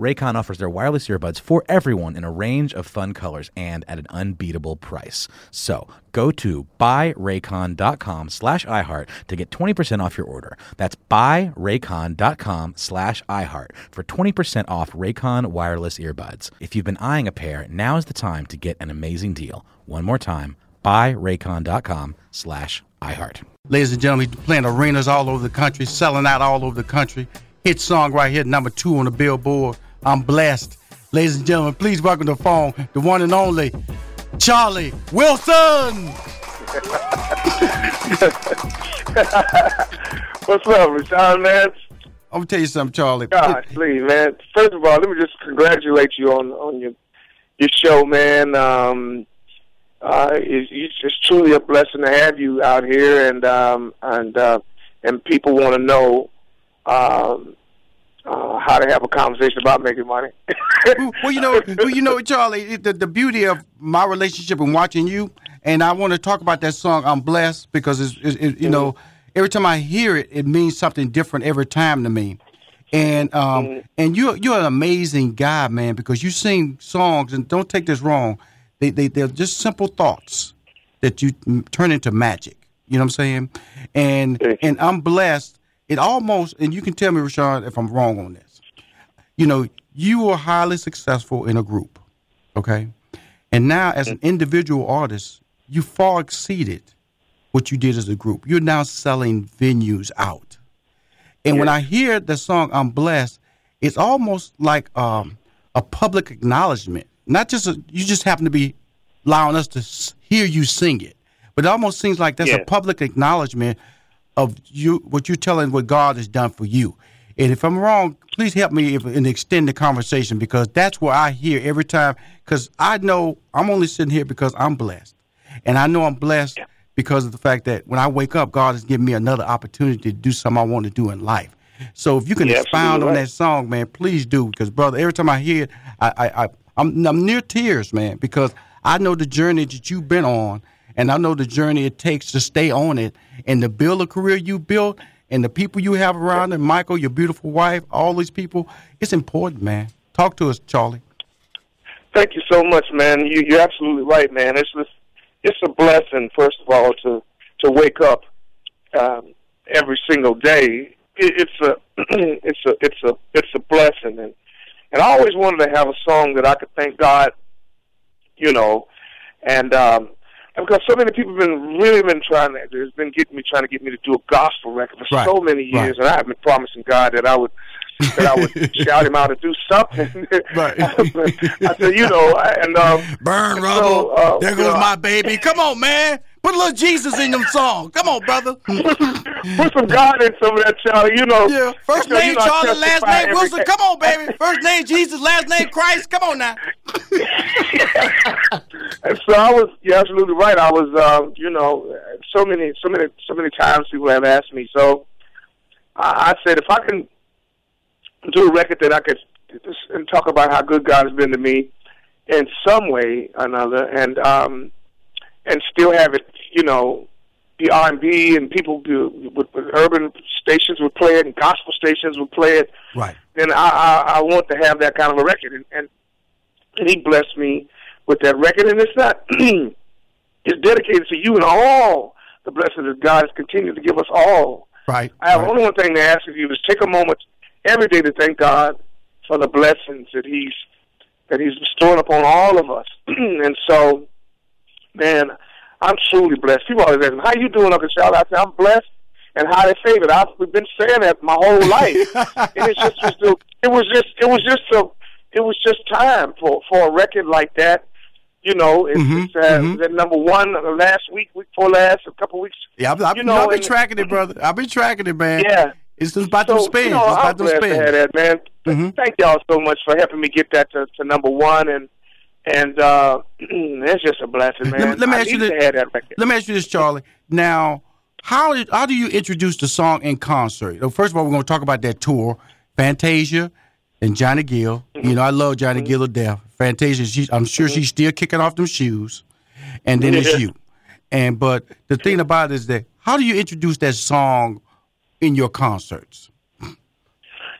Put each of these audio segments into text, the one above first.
Raycon offers their wireless earbuds for everyone in a range of fun colors and at an unbeatable price. So go to buyraycon.com slash iHeart to get 20% off your order. That's buyraycon.com slash iHeart for 20% off Raycon wireless earbuds. If you've been eyeing a pair, now is the time to get an amazing deal. One more time, buyraycon.com slash iHeart. Ladies and gentlemen, playing arenas all over the country, selling out all over the country. Hit song right here, number two on the Billboard. I'm blessed. Ladies and gentlemen, please welcome to the phone the one and only Charlie Wilson. What's up, Rushion, man? I'm gonna tell you something, Charlie. God, please, man. First of all, let me just congratulate you on on your your show, man. Um, uh, it's, it's truly a blessing to have you out here, and um, and uh, and people want to know um, uh, how to have a conversation about making money. well, you know, well, you know, Charlie, the, the beauty of my relationship and watching you, and I want to talk about that song. I'm blessed because it's, it, it, you mm-hmm. know, every time I hear it, it means something different every time to me. And um, mm-hmm. and you're you're an amazing guy, man, because you sing songs, and don't take this wrong, they they they're just simple thoughts that you turn into magic. You know what I'm saying? And and I'm blessed it almost, and you can tell me, Rushion, if I'm wrong on this. You know, you were highly successful in a group, okay? And now, as an individual artist, you far exceeded what you did as a group. You're now selling venues out. And when I hear the song "I'm Blessed," it's almost like um, a public acknowledgement. Not just a, you just happen to be allowing us to hear you sing it, but it almost seems like that's a public acknowledgement of you what you're telling what God has done for you. And if I'm wrong, please help me if, and extend the conversation because that's what I hear every time. Because I know I'm only sitting here because I'm blessed, and I know I'm blessed because of the fact that when I wake up, God has given me another opportunity to do something I want to do in life. So if you can yeah, expound on right. that song, man, please do. Because brother, every time I hear it, I, I, I I'm, I'm near tears, man, because I know the journey that you've been on and I know the journey it takes to stay on it and to build a career you built and the people you have around and Michael, your beautiful wife, all these people. It's important, man. Talk to us, Charlie. Thank you so much, man. You, you're absolutely right, man. It's just, it's a blessing, first of all, to to wake up um, every single day. It, it's a it's a it's a it's a blessing, and and I always wanted to have a song that I could thank God, you know, and um, because so many people have been really been trying to there's been getting me trying to get me to do a gospel record for right. so many years right. and I've been promising God that I would that I would shout him out and do something. Right. I said, you know, and um, burn rubble. So, uh, there goes my baby. Come on, man. Put a little Jesus in them song. Come on, brother. Put some God in some of that, Charlie. You know. Yeah. First name you know, Charlie, last name Wilson. Come on, baby. First name Jesus, last name Christ. Come on now. And so I was. You're absolutely right. I was. Um, you know, so many, so many, so many times people have asked me. So I, I said, if I can do a record that I could and talk about how good God has been to me in some way or another, and um, and still have it, you know, be R and B, and people do with, with urban stations would play it, and gospel stations would play it. Right. Then I, I I want to have that kind of a record, and and, and He blessed me with that record, and it's not. it's dedicated to you and all the blessings that God has continued to give us all. Right. I have right. only one thing to ask of you is take a moment every day to thank God for the blessings that He's that He's bestowing upon all of us. and so, man, I'm truly blessed. People always ask me, "How you doing, Uncle Charlie?" I say, "I'm blessed." And how they say it, I've been saying that my whole life. and it's just, just it was just, it was just a, it was just time for for a record like that. You know, it's, Mhm, it's uh, mhm. at number one uh, last week, week before last, a couple weeks. Yeah, I've, I've, You know, I've been and- tracking it, brother. I've been tracking it, man. Yeah. It's just about So, those spins. you know, it's I'm about those glad to have that, man. Mhm. Thank y'all so much for helping me get that to, to number one, and and uh, it's just a blessing, man. Let me- let me I ask you this-. Let me ask you this, Charlie. Now, how how do you introduce the song in concert? Well, First of all, we're going to talk about that tour, Fantasia and Johnny Gill. You know, I love Johnny Gill to death. Fantasia, she, I'm sure she's still kicking off them shoes, and then it's you. And but the thing about it is that how do you introduce that song in your concerts?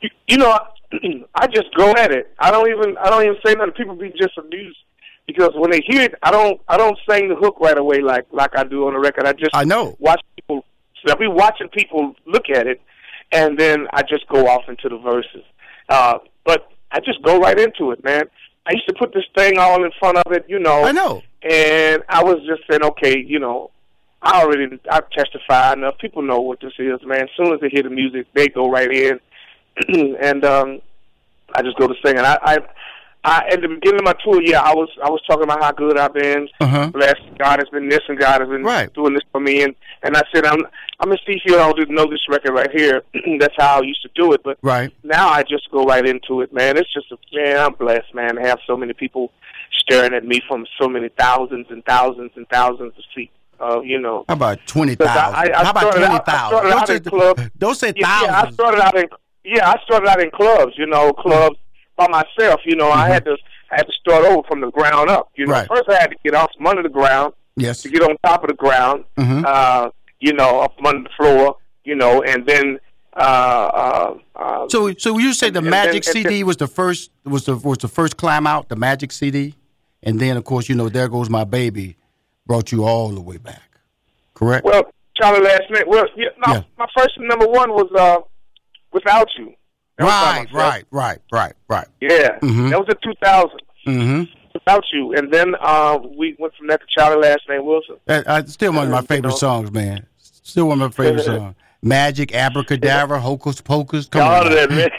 you, you know, I just go at it. I don't even I don't even say nothing. People be just amused because when they hear it, I don't I don't sing the hook right away like like I do on the record. I just I know. watch people. So I be watching people look at it, and then I just go off into the verses. Uh, but I just go right into it, man. I used to put this thing all in front of it, you know. I know. And I was just saying, okay, you know, I already I testify enough. People know what this is, man. As soon as they hear the music, they go right in, and um, I just go to singing. I, I, I at the beginning of my tour, yeah, I was I was talking about how good I've been. Uh-huh. Blessed God has been this, and God has been Right. doing this for me. And and I said, I'm I'm in Steve Field. I didn't know this record right here. That's how I used to do it, but Right. now I just go right into it, man. It's just a man. I'm blessed, man, to have so many people staring at me from so many thousands and thousands and thousands of feet. Uh, you know, How about twenty thousand? I- I How about twenty thousand? I Don't say in club. don't say yeah, yeah, I started out in yeah, I started out in clubs. You know, clubs by myself. You know, I had to I had to start over from the ground up. You know, Right. first I had to get off from under the ground yes. to get on top of the ground. Mhm. Uh, you know, up from under the floor. You know, and then. Uh, uh, uh, So, so you say the And- and Magic then- CD then- was the first was the was the first climb out the Magic CD, and then of course you know there goes my baby, brought you all the way back, correct? Well, Charlie last night. Well, yeah, no, Yeah. my first number one was uh, "Without You." That was by right, right, right, right, right. Yeah, Mhm. that was in 2000. Mm-hmm. "Without You," and then uh, we went from that to Charlie last name Wilson. That, I, still one of my Uh, you favorite know. songs, man. Still one of my favorite songs. Magic, Abracadabra, Hocus Pocus. Come All on, of that, man.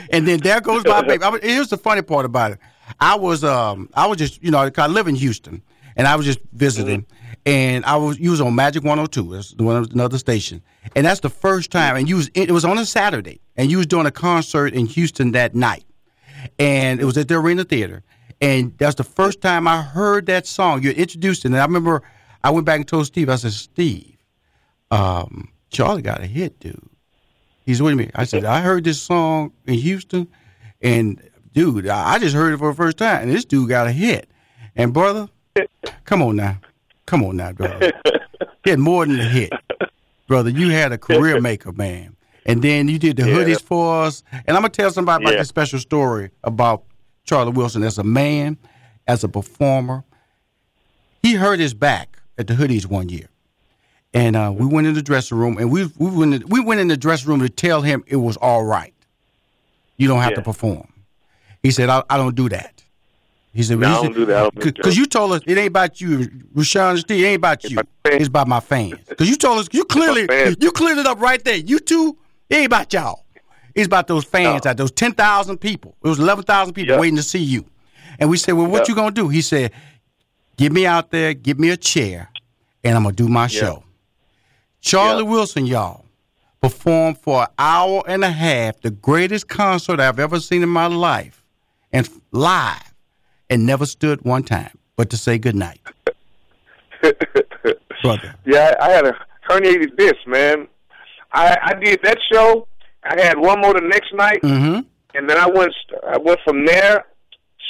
and then there goes my baby. I was, here's the funny part about it. I was um I was just you know, I live in Houston and I was just visiting and I was you was on Magic 102. That's the one another station. And that's the first time and you was it was on a Saturday and you was doing a concert in Houston that night. And it was at the Arena Theater. And that's the first time I heard that song. You introduced it. And I remember I went back and told Steve, I said, Steve, um, Charlie got a hit, dude. He's with me. I said, I heard this song in Houston, and dude, I just heard it for the first time, and this dude got a hit. And brother, come on now, come on now, brother. He had more than a hit, brother. You had a career maker, man. And then you did the Yeah. hoodies for us. And I'm gonna tell somebody about Yeah. this special story about Charlie Wilson as a man, as a performer. He hurt his back at the hoodies one year and uh, we went in the dressing room, and we we went in, we went in the dressing room to tell him it was all right. You don't have Yeah. to perform. He said, "I, I don't do that." He said, No, I don't do that. I don't do Because you told us it ain't about you, Rushion Steve. It ain't about you. It's about my fans. Because you told us you clearly you cleared it up right there. You two, it ain't about y'all. It's about those fans No. out those ten thousand people. It was eleven thousand people Yeah. waiting to see you. And we said, "Well, what Yeah. you gonna do?" He said, "Get me out there, get me a chair, and I'm gonna do my show." Charlie. Wilson, y'all, performed for an hour and a half, the greatest concert I've ever seen in my life, and live, and never stood one time but to say goodnight. Brother. yeah, I, had a herniated disc, man. I, I did that show. I had one more the next night, Mm-hmm. and then I went. I went from there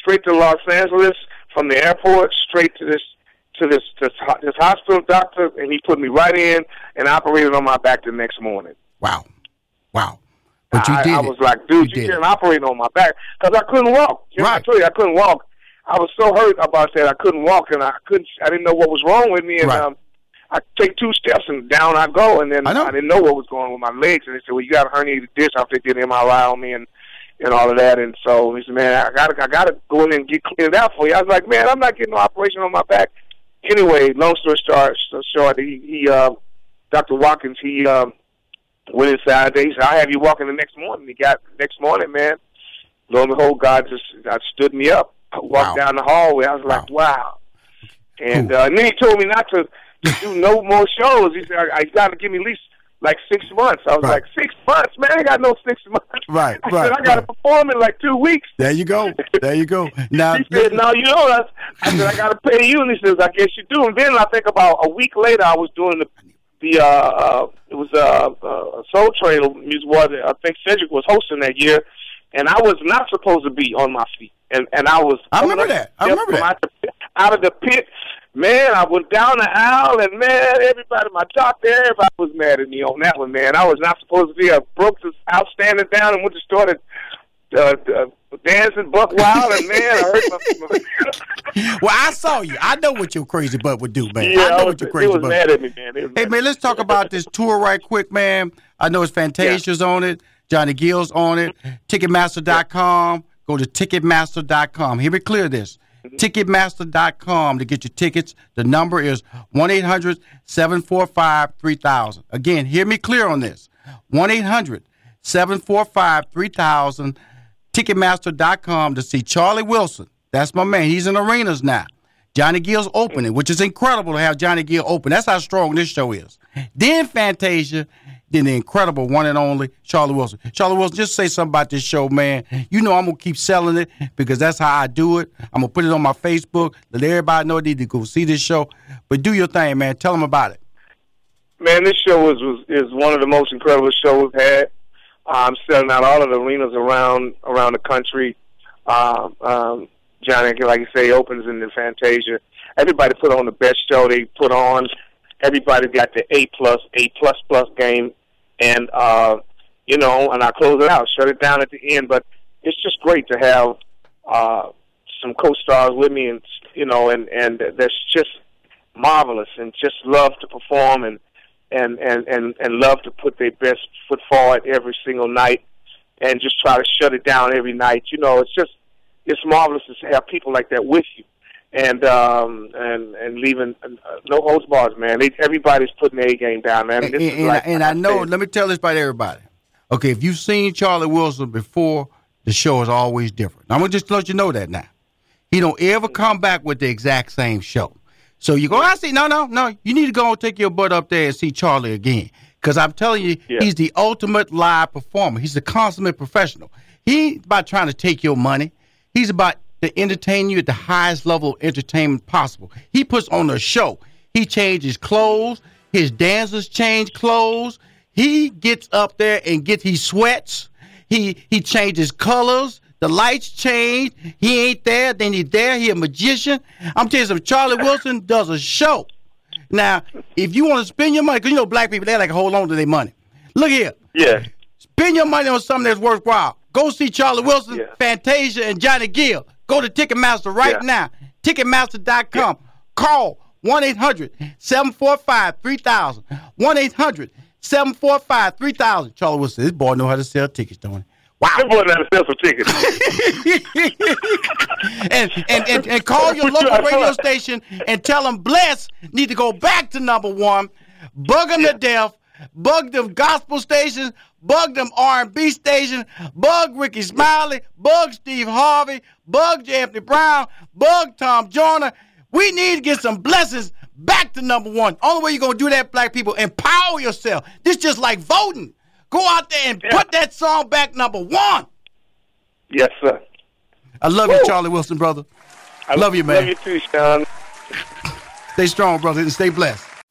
straight to Los Angeles. From the airport straight to this to this this, this hospital doctor, and he put me right in and operated on my back the next morning. Wow. Wow. But you I, did I it. was like, dude, You you, can't it. operate on my back because I couldn't walk. You know, I Right. told you I couldn't walk. I was so hurt about that. I couldn't walk, and I couldn't. I didn't know what was wrong with me, and Right. um, I take two steps and down I go, and then I know. didn't know what was going on with my legs. And they said, "Well, you got a herniated disc." After they did MRI on me and and all of that, and so he said, "Man, I gotta, I gotta go in and get cleared out for you." I was like, "Man, I'm not getting no operation on my back." Anyway, long story short, short he, he uh, Dr. Watkins, he um, went inside. He said, "I'll have you walking the next morning." He got next morning, man. Lo and behold, God just God stood me up. Walked Wow. down the hallway. I was like, "Wow!" And, uh, and then he told me not to do no more shows. He said, "I, I got to give me at least like six months." I was Right. like, six months, man! I ain't got no six months." Right, I right, said, "I got to right. perform in like two weeks." There you go. There you go. Now, he said, "No, you know." I, I said, "I got to pay you," and he says, "I guess you do." And then I think about a week later, I was doing the the uh, uh it was uh, uh Soul Train music was I think Cedric was hosting that year, and I was not supposed to be on my feet, and and I was. I remember that. I remember that. Out, of the pit, man. I went down the aisle, and man, everybody, my doctor, everybody was mad at me on that one, man. I was not supposed to be. I broke this outstanding down and went to start a. Uh, uh, dancing buck wild and man, I hurt my. well, I saw you. I know what your crazy butt would do, man. yeah, I know was, what your crazy was butt. mad at me, man. Hey man, let's talk about this tour right quick, man. I know it's Fantasia's on it, Johnny Gill's on it, mm-hmm. Ticketmaster.com. Go to Ticketmaster.com. Hear me clear this. Mm-hmm. Ticketmaster.com to get your tickets. The number is 1 800 745 3000. Again, hear me clear on this 1 800 745 3000. Ticketmaster.com to see Charlie Wilson. That's my man. He's in arenas now. Johnny Gill's opening, which is incredible to have Johnny Gill open. That's how strong this show is. Then Fantasia, then the incredible one and only Charlie Wilson. Charlie Wilson, just say something about this show, man. You know I'm gonna keep selling it because that's how I do it. I'm gonna put it on my Facebook, let everybody know they need to go see this show. But do your thing, man. Tell them about it. Man, this show is was is one of the most incredible shows we've had. I'm selling out all of the arenas around around the country. Um, um, Johnny, like you say, opens in the Fantasia. Everybody put on the best show they put on. Everybody got the A plus, A plus plus game, and uh, you know, and I close it out, shut it down at the end. But it's just great to have uh, some co-stars with me, and you know, and and that's just marvelous, and just love to perform and and and and and love to put their best foot forward every single night, and just try to shut it down every night. You know, it's just it's marvelous to have people like that with you, and um and and leaving uh, no holds bars, man. They, everybody's putting their A game down, man. And, is and, like- and like I know, said, let me tell this about everybody. Okay, if you've seen Charlie Wilson before, the show is always different. I'm gonna just let you know that now. He don't ever come back with the exact same show. So you go, I see, no, no, no. You need to go and take your butt up there and see Charlie again. Because I'm telling you, Yeah. he's the ultimate live performer. He's a consummate professional. He ain't about trying to take your money. He's about to entertain you at the highest level of entertainment possible. He puts on a show. He changes clothes. His dancers change clothes. He gets up there and gets he sweats. He he changes colors. The lights change. He ain't there, then he's there. He a magician. I'm telling you, something, Charlie Wilson does a show. Now, if you want to spend your money, because you know black people, they like to hold on to their money. Look here. yeah, Spend your money on something that's worthwhile. Go see Charlie Wilson, Yeah. Fantasia, and Johnny Gill. Go to Ticketmaster right Yeah. now. Ticketmaster.com. Call 1 800 745 3000. 1 800 745 3000. Charlie Wilson, this boy know how to sell tickets, don't he? Wow. Them boys got to sell some tickets. and, and, and, and call your local radio station and tell them Bless need to go back to number one. Bug them to death. Bug them gospel stations. Bug them R&B stations. Bug Rickey Smiley. Bug Steve Harvey. Bug J. Anthony Brown. Bug Tom Joyner. We need to get some blessings back to number one. Only way you're going to do that, black people, empower yourself. This just like voting. Go out there and Yeah. put that song back number one. yes, sir. I love you, Charlie Wilson, brother. I Love you, man. Love you too, Sean. Stay strong, brother, and stay blessed.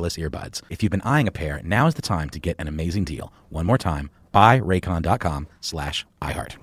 earbuds. If you've been eyeing a pair, now is the time to get an amazing deal. One more time, buyraycon.com slash iHeart.